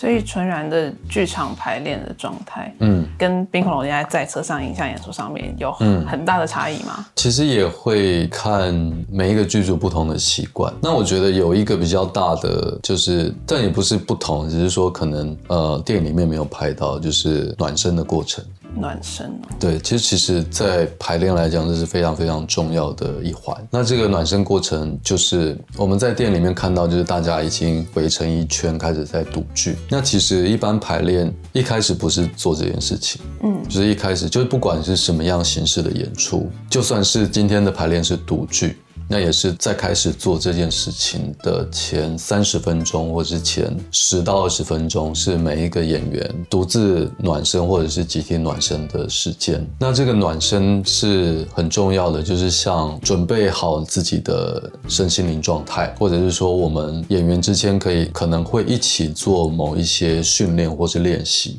所以纯然的剧场排练的状态，嗯，跟冰恐龙现在在车上影像演出上面有很大的差异吗？其实也会看每一个剧组不同的习惯。那我觉得有一个比较大的，就是但也不是不同，只是说可能呃电影里面没有拍到，就是暖身的过程。暖身哦，对，其实其实，在排练来讲，这是非常非常重要的一环。那这个暖身过程，就是我们在店里面看到，就是大家已经围成一圈，开始在读剧。那其实一般排练一开始不是做这件事情，嗯，就是一开始就是不管是什么样形式的演出，就算是今天的排练是读剧。那也是在开始做这件事情的前三十分钟，或是前十到二十分钟，是每一个演员独自暖身或者是集体暖身的时间。那这个暖身是很重要的，就是像准备好自己的身心灵状态，或者是说我们演员之间可以可能会一起做某一些训练或是练习。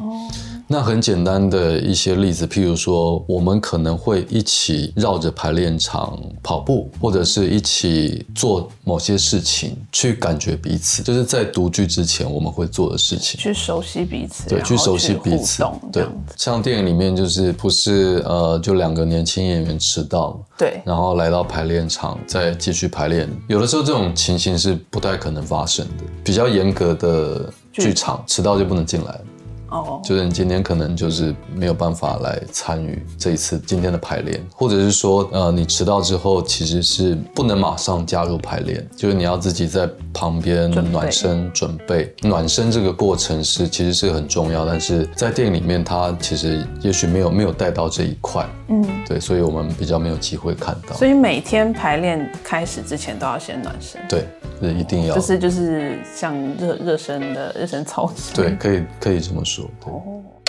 那很简单的一些例子，譬如说，我们可能会一起绕着排练场跑步，或者是一起做某些事情，去感觉彼此，就是在独居之前我们会做的事情，去熟悉彼此，对，去熟悉彼此，对。像电影里面就是不是呃，就两个年轻演员迟到，对，然后来到排练场再继续排练，有的时候这种情形是不太可能发生的，比较严格的剧场，迟到就不能进来。哦，就是你今天可能就是没有办法来参与这一次今天的排练，或者是说，呃，你迟到之后其实是不能马上加入排练，就是你要自己在旁边暖身准备。暖身这个过程是其实是很重要，但是在电影里面它其实也许没有没有带到这一块，嗯，对，所以我们比较没有机会看到。所以每天排练开始之前都要先暖身，对，是一定要，就是就是像热热身的热身操，对，可以可以这么说。哦，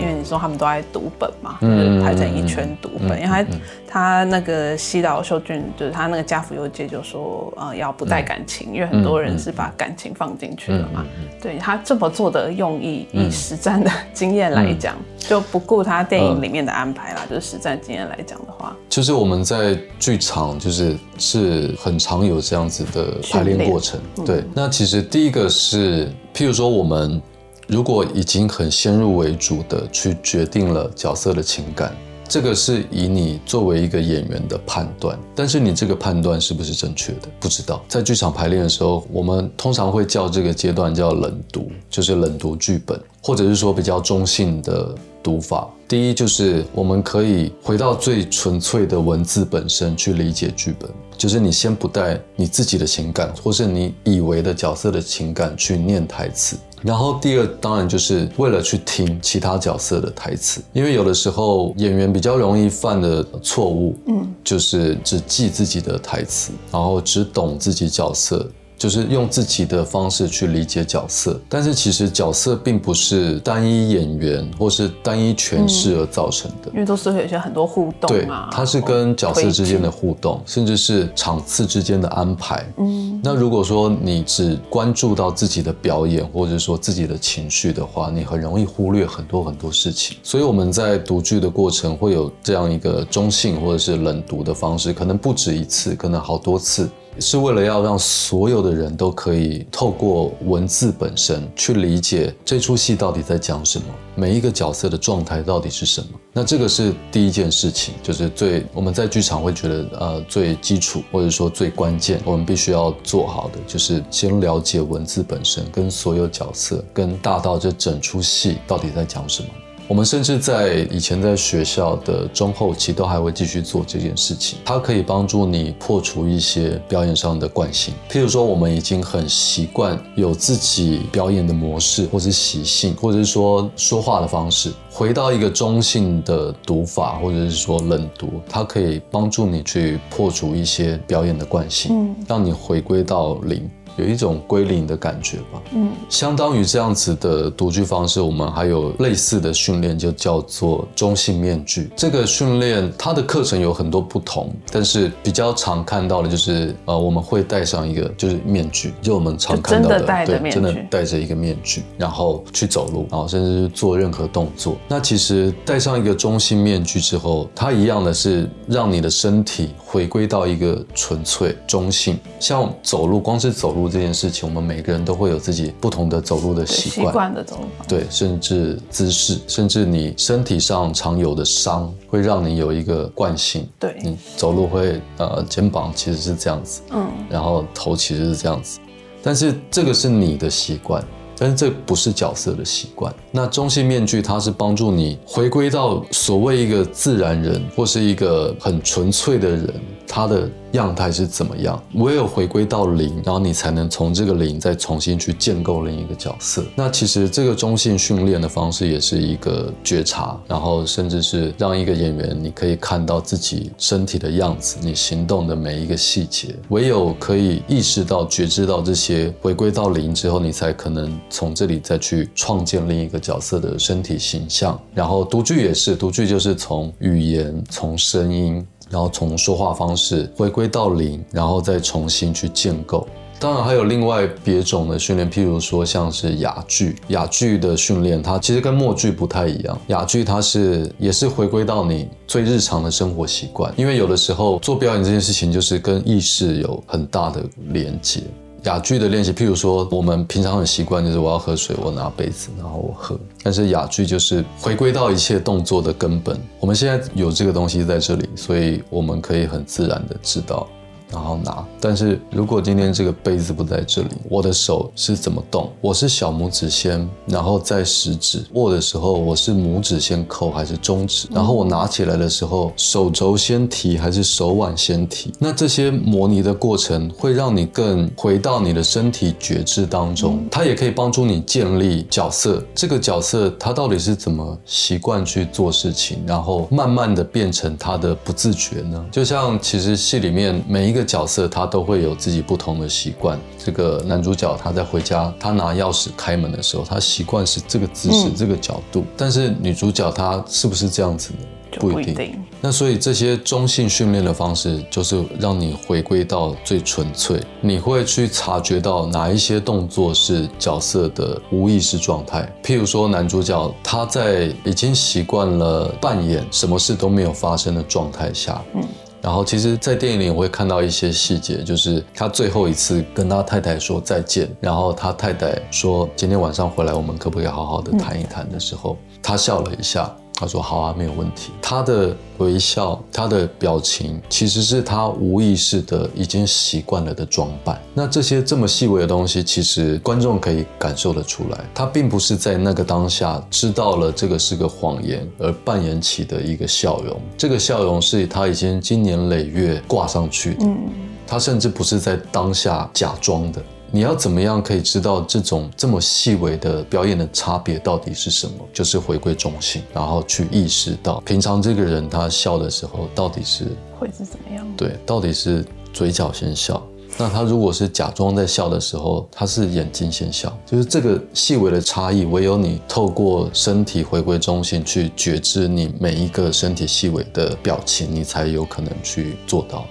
因为你说他们都在读本嘛，就是排成一圈读本。因为他他那个西岛秀俊，就是他那个家父游介就说，呃，要不带感情，因为很多人是把感情放进去了嘛。对他这么做的用意，以实战的 经验来讲，就不顾他电影里面的安排啦。就是实战经验来讲的话，就是我们在剧场就是是很常有这样子的排练过程。对，那其实第一个是，譬如说我们。如果已经很先入为主的去决定了角色的情感，这个是以你作为一个演员的判断，但是你这个判断是不是正确的？不知道。在剧场排练的时候，我们通常会叫这个阶段叫冷读，就是冷读剧本，或者是说比较中性的读法。第一就是我们可以回到最纯粹的文字本身去理解剧本，就是你先不带你自己的情感，或是你以为的角色的情感去念台词。然后第二，当然就是为了去听其他角色的台词，因为有的时候演员比较容易犯的错误，嗯，就是只记自己的台词，然后只懂自己角色。就是用自己的方式去理解角色，但是其实角色并不是单一演员或是单一诠释而造成的，因为都是会有一些很多互动对，它是跟角色之间的互动，甚至是场次之间的安排。嗯，那如果说你只关注到自己的表演，或者说自己的情绪的话，你很容易忽略很多很多事情。所以我们在读剧的过程会有这样一个中性或者是冷读的方式，可能不止一次，可能好多次。是为了要让所有的人都可以透过文字本身去理解这出戏到底在讲什么，每一个角色的状态到底是什么。那这个是第一件事情，就是最我们在剧场会觉得呃最基础或者说最关键，我们必须要做好的就是先了解文字本身跟所有角色跟大到这整出戏到底在讲什么。我们甚至在以前在学校的中后期都还会继续做这件事情，它可以帮助你破除一些表演上的惯性。譬如说，我们已经很习惯有自己表演的模式，或者习性，或者是说说话的方式，回到一个中性的读法，或者是说冷读，它可以帮助你去破除一些表演的惯性，嗯，让你回归到零。有一种归零的感觉吧，嗯，相当于这样子的独居方式，我们还有类似的训练，就叫做中性面具。这个训练它的课程有很多不同，但是比较常看到的就是，呃，我们会戴上一个就是面具，就我们常看到的，对，真的戴着一个面具，然后去走路，然后甚至是做任何动作。那其实戴上一个中性面具之后，它一样的是让你的身体回归到一个纯粹中性，像走路，光是走路。路这件事情，我们每个人都会有自己不同的走路的习惯，习惯的走路方式。对，甚至姿势，甚至你身体上常有的伤，会让你有一个惯性。对，你走路会呃，肩膀其实是这样子，嗯，然后头其实是这样子，但是这个是你的习惯。但是这不是角色的习惯。那中性面具它是帮助你回归到所谓一个自然人，或是一个很纯粹的人，它的。样态是怎么样？唯有回归到零，然后你才能从这个零再重新去建构另一个角色。那其实这个中性训练的方式也是一个觉察，然后甚至是让一个演员你可以看到自己身体的样子，你行动的每一个细节。唯有可以意识到、觉知到这些，回归到零之后，你才可能从这里再去创建另一个角色的身体形象。然后独剧也是，独剧就是从语言、从声音。然后从说话方式回归到零，然后再重新去建构。当然还有另外别种的训练，譬如说像是哑剧，哑剧的训练它其实跟默剧不太一样。哑剧它是也是回归到你最日常的生活习惯，因为有的时候做表演这件事情就是跟意识有很大的连接。哑剧的练习，譬如说，我们平常很习惯，就是我要喝水，我拿杯子，然后我喝。但是哑剧就是回归到一切动作的根本。我们现在有这个东西在这里，所以我们可以很自然的知道。然后拿，但是如果今天这个杯子不在这里，我的手是怎么动？我是小拇指先，然后再食指握的时候，我是拇指先扣还是中指？然后我拿起来的时候，手肘先提还是手腕先提？那这些模拟的过程会让你更回到你的身体觉知当中，它也可以帮助你建立角色。这个角色他到底是怎么习惯去做事情，然后慢慢的变成他的不自觉呢？就像其实戏里面每一个。个角色他都会有自己不同的习惯。这个男主角他在回家，他拿钥匙开门的时候，他习惯是这个姿势、这个角度。但是女主角她是不是这样子呢？不一定。那所以这些中性训练的方式，就是让你回归到最纯粹。你会去察觉到哪一些动作是角色的无意识状态。譬如说，男主角他在已经习惯了扮演什么事都没有发生的状态下，嗯。然后，其实，在电影里我会看到一些细节，就是他最后一次跟他太太说再见，然后他太太说今天晚上回来，我们可不可以好好的谈一谈的时候，他笑了一下。他说：“好啊，没有问题。”他的微笑，他的表情，其实是他无意识的、已经习惯了的装扮。那这些这么细微的东西，其实观众可以感受得出来。他并不是在那个当下知道了这个是个谎言而扮演起的一个笑容。这个笑容是他已经经年累月挂上去的。嗯，他甚至不是在当下假装的。你要怎么样可以知道这种这么细微的表演的差别到底是什么？就是回归中心，然后去意识到平常这个人他笑的时候到底是会是怎么样？对，到底是嘴角先笑。那他如果是假装在笑的时候，他是眼睛先笑。就是这个细微的差异，唯有你透过身体回归中心去觉知你每一个身体细微的表情，你才有可能去做到。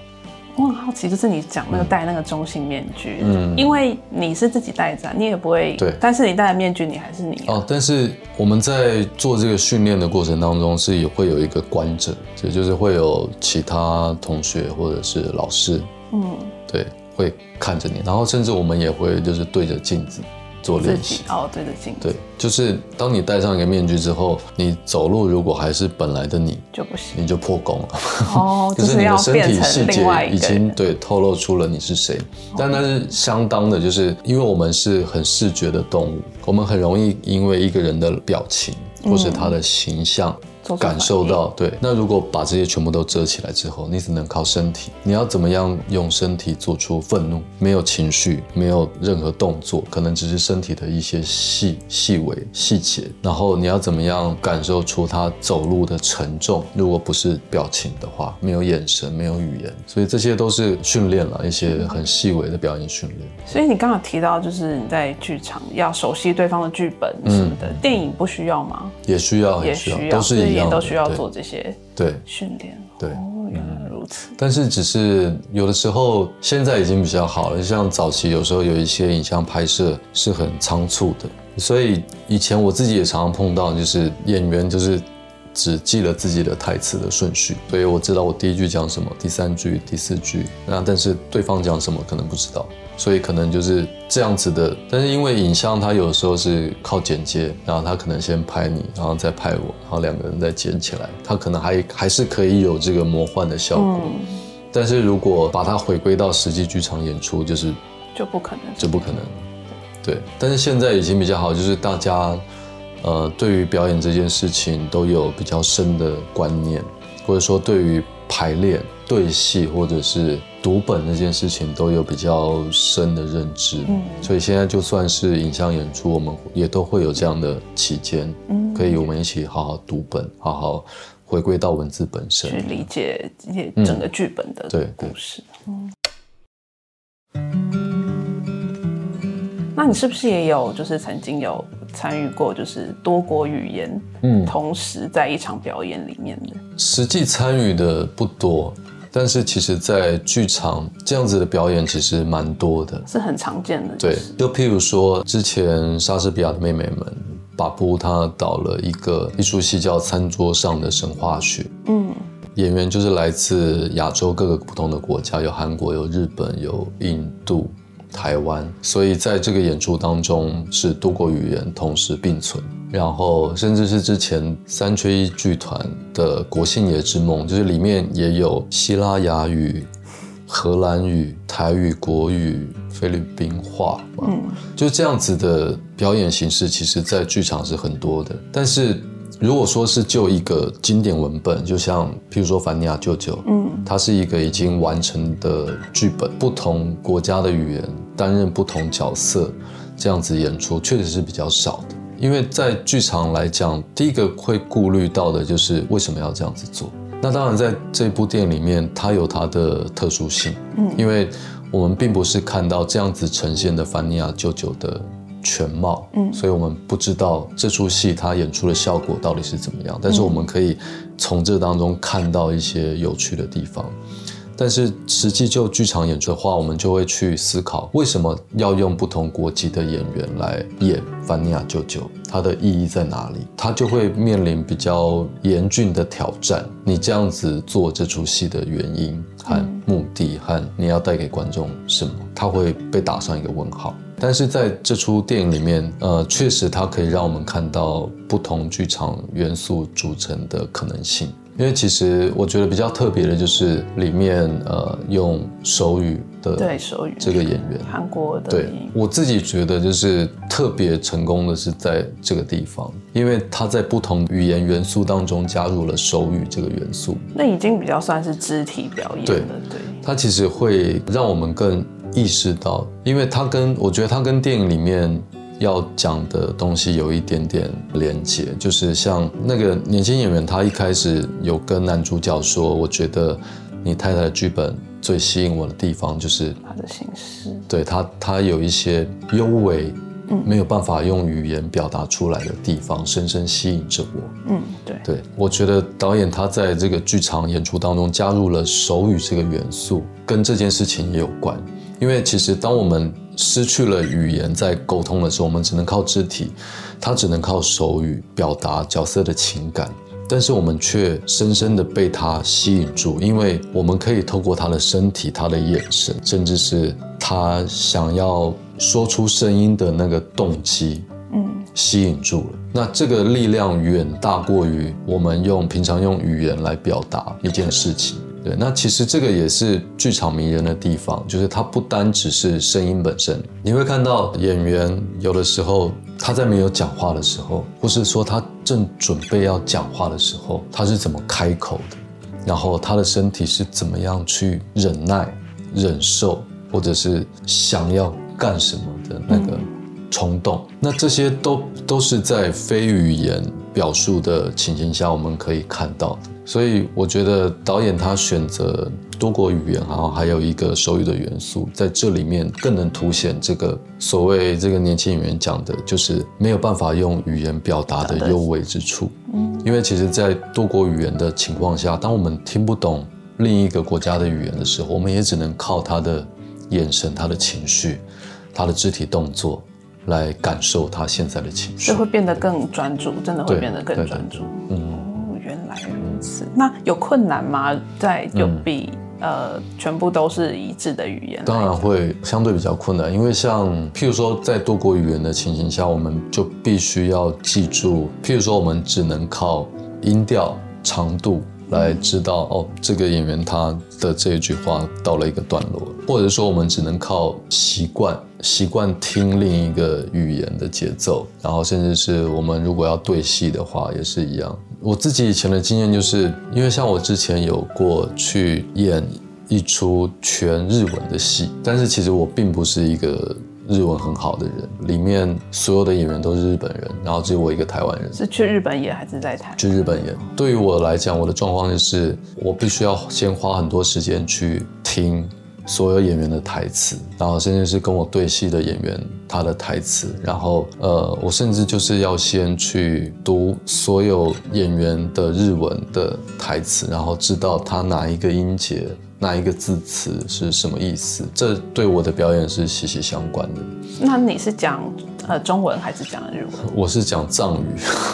我很好奇，就是你讲那个戴那个中性面具，嗯，因为你是自己戴着，你也不会对，但是你戴了面具，你还是你哦。但是我们在做这个训练的过程当中，是有会有一个观者，也就是会有其他同学或者是老师，嗯，对，会看着你，然后甚至我们也会就是对着镜子。做练习哦，对着镜对，就是当你戴上一个面具之后，你走路如果还是本来的你，就不行，你就破功了。哦，就是你的身体细节已经对透露出了你是谁，但那是相当的，就是因为我们是很视觉的动物，我们很容易因为一个人的表情或是他的形象。感受到对，那如果把这些全部都遮起来之后，你只能靠身体。你要怎么样用身体做出愤怒？没有情绪，没有任何动作，可能只是身体的一些细细微细节。然后你要怎么样感受出他走路的沉重？如果不是表情的话，没有眼神，没有语言，所以这些都是训练了一些很细微的表演训练。所以你刚刚提到，就是你在剧场要熟悉对方的剧本什么的，电影不需要吗？也需要，也需要，都是一。都需要做这些对训练，对哦，原来如此。但是只是有的时候，现在已经比较好了。像早期有时候有一些影像拍摄是很仓促的，所以以前我自己也常常碰到，就是演员就是只记了自己的台词的顺序，所以我知道我第一句讲什么，第三句、第四句，那但是对方讲什么可能不知道，所以可能就是这样子的。但是因为影像它有时候是靠剪接，然后他可能先拍你，然后再拍我，然后两个人再剪起来，他可能还还是可以有这个魔幻的效果。但是如果把它回归到实际剧场演出，就是就不可能，就不可能。对，但是现在已经比较好，就是大家。呃，对于表演这件事情都有比较深的观念，或者说对于排练、对戏或者是读本这件事情都有比较深的认知。嗯，所以现在就算是影像演出，我们也都会有这样的期间，嗯，可以我们一起好好读本，好好回归到文字本身，去理解整个剧本的故事。嗯。那你是不是也有就是曾经有参与过就是多国语言嗯同时在一场表演里面的？实际参与的不多，但是其实，在剧场这样子的表演其实蛮多的，是很常见的。对，就譬如说之前莎士比亚的妹妹们，巴布他导了一个一出戏叫《餐桌上的神话学》，嗯，演员就是来自亚洲各个不同的国家，有韩国，有日本，有印度。台湾，所以在这个演出当中是多国语言同时并存，然后甚至是之前三缺一剧团的《国姓爷之梦》，就是里面也有希腊雅语、荷兰语、台语、国语、菲律宾话，嗯，就这样子的表演形式，其实在剧场是很多的，但是。如果说是就一个经典文本，就像譬如说《凡尼亚舅舅》，嗯，它是一个已经完成的剧本，不同国家的语言担任不同角色，这样子演出确实是比较少的。因为在剧场来讲，第一个会顾虑到的就是为什么要这样子做。那当然，在这部电影里面，它有它的特殊性，嗯，因为我们并不是看到这样子呈现的凡尼亚舅舅的。全貌，嗯，所以我们不知道这出戏它演出的效果到底是怎么样，但是我们可以从这当中看到一些有趣的地方。但是实际就剧场演出的话，我们就会去思考为什么要用不同国籍的演员来演凡尼亚舅舅，它的意义在哪里？他就会面临比较严峻的挑战。你这样子做这出戏的原因和目的，和你要带给观众什么，他会被打上一个问号。但是在这出电影里面，呃，确实它可以让我们看到不同剧场元素组成的可能性。因为其实我觉得比较特别的就是里面呃用手语的对手语这个演员韩国的对我自己觉得就是特别成功的是在这个地方，因为他在不同语言元素当中加入了手语这个元素，那已经比较算是肢体表演了。对，它其实会让我们更。意识到，因为他跟我觉得他跟电影里面要讲的东西有一点点连接，就是像那个年轻演员，他一开始有跟男主角说：“我觉得你太太的剧本最吸引我的地方就是他的形式，对他他有一些优美，没有办法用语言表达出来的地方，深深吸引着我。”嗯，对对，我觉得导演他在这个剧场演出当中加入了手语这个元素，跟这件事情也有关。因为其实，当我们失去了语言在沟通的时候，我们只能靠肢体，他只能靠手语表达角色的情感，但是我们却深深的被他吸引住，因为我们可以透过他的身体、他的眼神，甚至是他想要说出声音的那个动机，嗯，吸引住了。那这个力量远大过于我们用平常用语言来表达一件事情。对，那其实这个也是剧场迷人的地方，就是它不单只是声音本身，你会看到演员有的时候他在没有讲话的时候，或是说他正准备要讲话的时候，他是怎么开口的，然后他的身体是怎么样去忍耐、忍受，或者是想要干什么的那个冲动，那这些都都是在非语言表述的情形下我们可以看到的。所以我觉得导演他选择多国语言，然后还有一个手语的元素，在这里面更能凸显这个所谓这个年轻演员讲的，就是没有办法用语言表达的优美之处。嗯，因为其实，在多国语言的情况下，当我们听不懂另一个国家的语言的时候，我们也只能靠他的眼神、他的情绪、他的肢体动作来感受他现在的情绪，会变得更专注，真的会变得更专注。嗯。那有困难吗？在有比呃全部都是一致的语言当然会相对比较困难，因为像譬如说在多国语言的情形下，我们就必须要记住，譬如说我们只能靠音调、长度来知道哦，这个演员他的这一句话到了一个段落，或者说我们只能靠习惯。习惯听另一个语言的节奏，然后甚至是我们如果要对戏的话，也是一样。我自己以前的经验就是，因为像我之前有过去演一出全日文的戏，但是其实我并不是一个日文很好的人，里面所有的演员都是日本人，然后只有我一个台湾人。是去日本演还是在台？去日本演。对于我来讲，我的状况就是，我必须要先花很多时间去听。所有演员的台词，然后甚至是跟我对戏的演员他的台词，然后呃，我甚至就是要先去读所有演员的日文的台词，然后知道他哪一个音节、哪一个字词是什么意思，这对我的表演是息息相关的。那你是讲呃中文还是讲日文？我是讲藏语。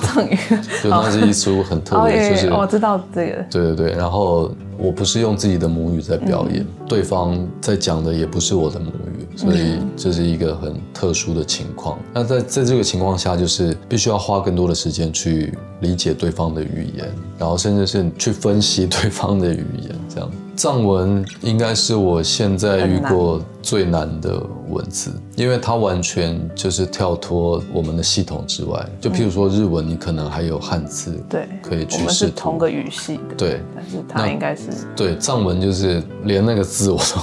藏语，就那是一出很特别，就是我知道这个。对对对，然后。我不是用自己的母语在表演，对方在讲的也不是我的母语，所以这是一个很特殊的情况。那在在这个情况下，就是必须要花更多的时间去理解对方的语言，然后甚至是去分析对方的语言，这样。藏文应该是我现在遇过最难的文字，因为它完全就是跳脱我们的系统之外。就譬如说日文，你可能还有汉字，对，可以去我们同个语系的，对。但是它应该是对藏文，就是连那个字我都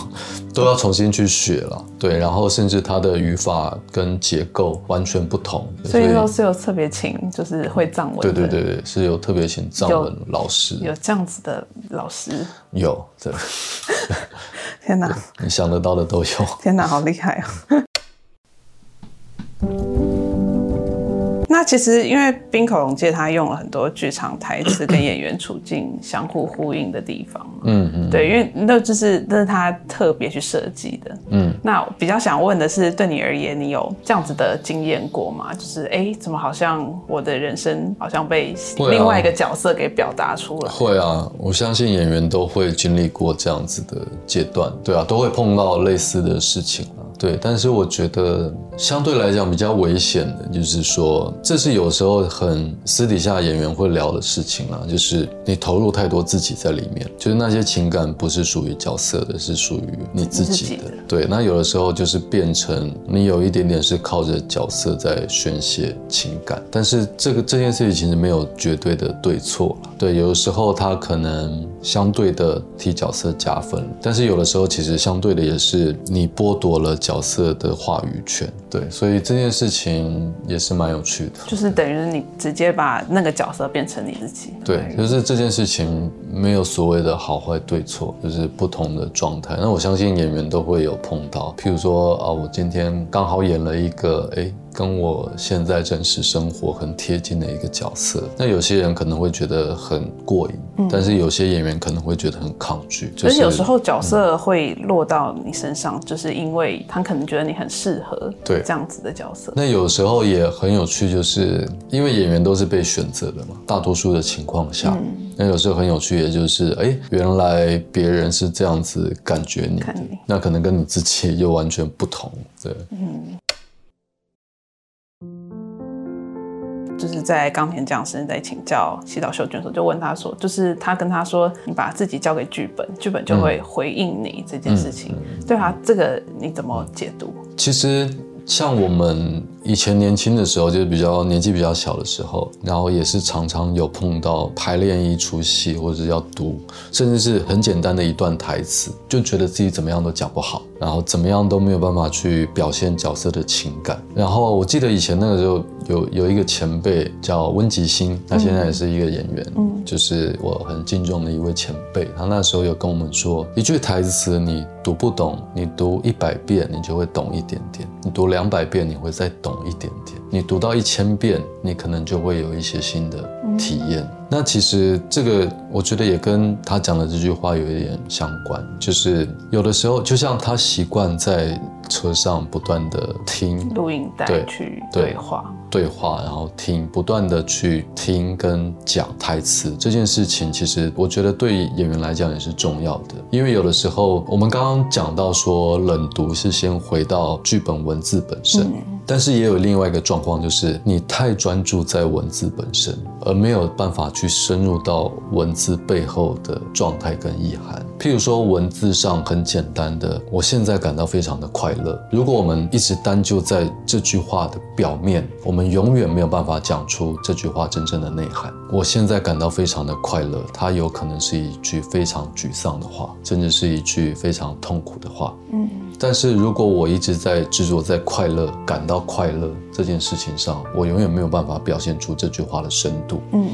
都要重新去学了，对。然后甚至它的语法跟结构完全不同，所以说是有特别请，就是会藏文，对对对对，是有特别请藏文老师，有这样子的老师，有。对，天哪！你想得到的都有。天哪，好厉害啊！那其实因为冰口龙介他用了很多剧场台词跟演员处境相互呼应的地方，嗯嗯，对，因为那就是那是他特别去设计的，嗯。那比较想问的是，对你而言，你有这样子的经验过吗？就是哎，怎么好像我的人生好像被另外一个角色给表达出来？会啊，我相信演员都会经历过这样子的阶段，对啊，都会碰到类似的事情。对，但是我觉得相对来讲比较危险的，就是说，这是有时候很私底下演员会聊的事情了，就是你投入太多自己在里面，就是那些情感不是属于角色的，是属于你自己的。对，那有的时候就是变成你有一点点是靠着角色在宣泄情感，但是这个这件事情其实没有绝对的对错对，有的时候他可能相对的替角色加分，但是有的时候其实相对的也是你剥夺了。角色的话语权，对，所以这件事情也是蛮有趣的，就是等于你直接把那个角色变成你自己，对，就是这件事情没有所谓的好坏对错，就是不同的状态。那我相信演员都会有碰到，譬如说啊，我今天刚好演了一个，哎。跟我现在真实生活很贴近的一个角色，那有些人可能会觉得很过瘾，但是有些演员可能会觉得很抗拒。而且有时候角色会落到你身上，就是因为他可能觉得你很适合对这样子的角色。那有时候也很有趣，就是因为演员都是被选择的嘛，大多数的情况下，那有时候很有趣，也就是哎，原来别人是这样子感觉你，那可能跟你自己又完全不同，对，嗯。就是在钢田匠师在请教西岛秀俊的时候，就问他说，就是他跟他说，你把自己交给剧本，剧本就会回应你这件事情。对啊，这个你怎么解读？其实像我们以前年轻的时候，就是比较年纪比较小的时候，然后也是常常有碰到排练一出戏，或者要读，甚至是很简单的一段台词，就觉得自己怎么样都讲不好。然后怎么样都没有办法去表现角色的情感。然后我记得以前那个时候有有一个前辈叫温吉星，他现在也是一个演员，嗯，就是我很敬重的一位前辈。他那时候有跟我们说，一句台词你读不懂，你读一百遍你就会懂一点点；你读两百遍你会再懂一点点；你读到一千遍，你可能就会有一些新的体验。那其实这个，我觉得也跟他讲的这句话有一点相关，就是有的时候，就像他习惯在车上不断的听录音带去对话，对话，然后听，不断的去听跟讲台词这件事情，其实我觉得对演员来讲也是重要的，因为有的时候我们刚刚讲到说冷读是先回到剧本文字本身，但是也有另外一个状况，就是你太专注在文字本身，而没有办法去深入到文字背后的状态跟意涵。譬如说文字上很简单的，我现在感到非常的快乐。如果我们一直单就在这句话的表面，我们永远没有办法讲出这句话真正的内涵。我现在感到非常的快乐，它有可能是一句非常沮丧的话，甚至是一句非常痛苦的话。嗯，但是如果我一直在执着在快乐、感到快乐这件事情上，我永远没有办法表现出这句话的深度。嗯。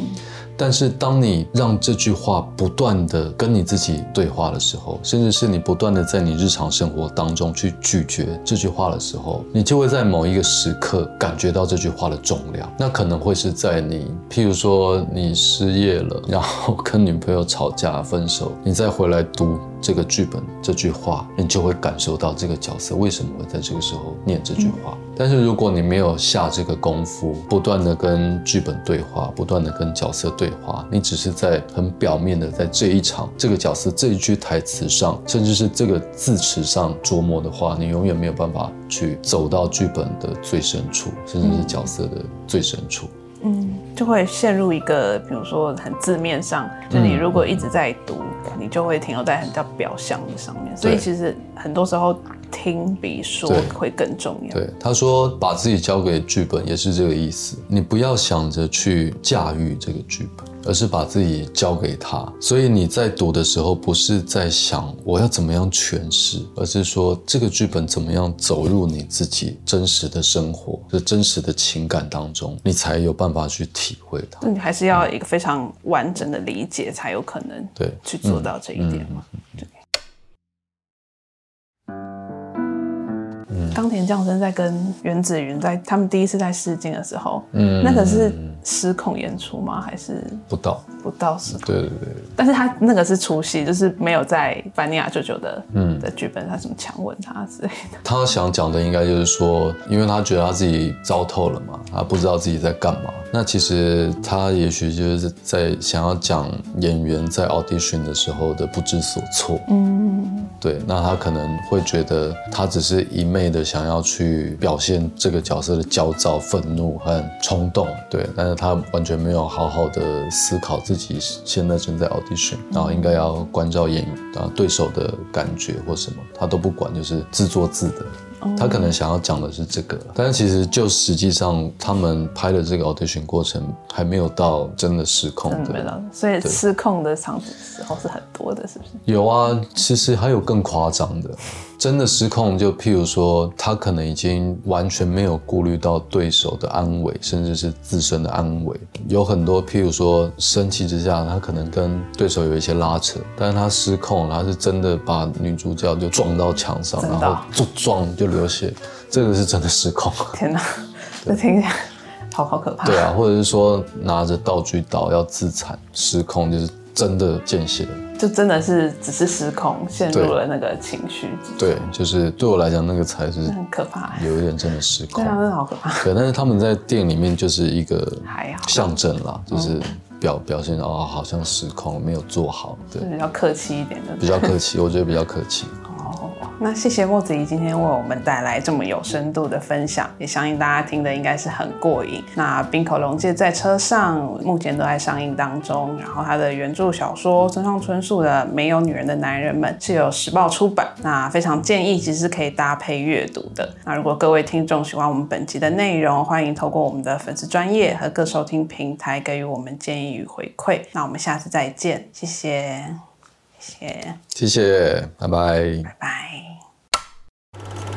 但是，当你让这句话不断的跟你自己对话的时候，甚至是你不断的在你日常生活当中去咀嚼这句话的时候，你就会在某一个时刻感觉到这句话的重量。那可能会是在你，譬如说你失业了，然后跟女朋友吵架分手，你再回来读。这个剧本这句话，你就会感受到这个角色为什么会在这个时候念这句话。但是如果你没有下这个功夫，不断的跟剧本对话，不断的跟角色对话，你只是在很表面的在这一场这个角色这一句台词上，甚至是这个字词上琢磨的话，你永远没有办法去走到剧本的最深处，甚至是角色的最深处。嗯，就会陷入一个，比如说很字面上，就你如果一直在读，你就会停留在很叫表象的上面。所以其实很多时候听比说会更重要。对，他说把自己交给剧本也是这个意思，你不要想着去驾驭这个剧本。而是把自己交给他，所以你在读的时候，不是在想我要怎么样诠释，而是说这个剧本怎么样走入你自己真实的生活、这真实的情感当中，你才有办法去体会它。那你还是要一个非常完整的理解，才有可能对去做到这一点嘛？对。冈田将生在跟原子云在他们第一次在试镜的时候，嗯，那可是。失控演出吗？还是不到不到失控？对对对。但是他那个是出戏，就是没有在凡尼亚舅舅的嗯的剧本，他什么强吻他之类的。他想讲的应该就是说，因为他觉得他自己糟透了嘛，他不知道自己在干嘛。那其实他也许就是在想要讲演员在 audition 的时候的不知所措。嗯，对。那他可能会觉得他只是一昧的想要去表现这个角色的焦躁、愤怒和冲动。对，但是。他完全没有好好的思考自己现在正在 audition，然后应该要关照演员啊对手的感觉或什么，他都不管，就是自作自得。他可能想要讲的是这个，但是其实就实际上他们拍的这个 audition 过程还没有到真的失控的，所以失控的场景时候是很多的，是不是？有啊，其实还有更夸张的。真的失控，就譬如说，他可能已经完全没有顾虑到对手的安危，甚至是自身的安危。有很多譬如说，生气之下，他可能跟对手有一些拉扯，但是他失控，他是真的把女主角就撞到墙上，然后就撞就流血，这个是真的失控。天哪，这听起来好好可怕。对啊，或者是说拿着道具刀要自残，失控就是真的见血。就真的是只是失控，陷入了那个情绪。对，就是对我来讲，那个才是很可怕，有一点真的失控，对啊，真的好可怕。对，但是他们在电影里面就是一个象征啦，就是表表现哦，好像失控，没有做好，对，比较客气一点的，比较客气，我觉得比较客气。那谢谢莫子怡今天为我们带来这么有深度的分享，也相信大家听的应该是很过瘾。那《冰口龙介在车上》目前都在上映当中，然后他的原著小说村上春树的《没有女人的男人们》是由时报出版，那非常建议其实可以搭配阅读的。那如果各位听众喜欢我们本集的内容，欢迎透过我们的粉丝专业和各收听平台给予我们建议与回馈。那我们下次再见，谢谢，谢，谢谢，拜拜，拜拜。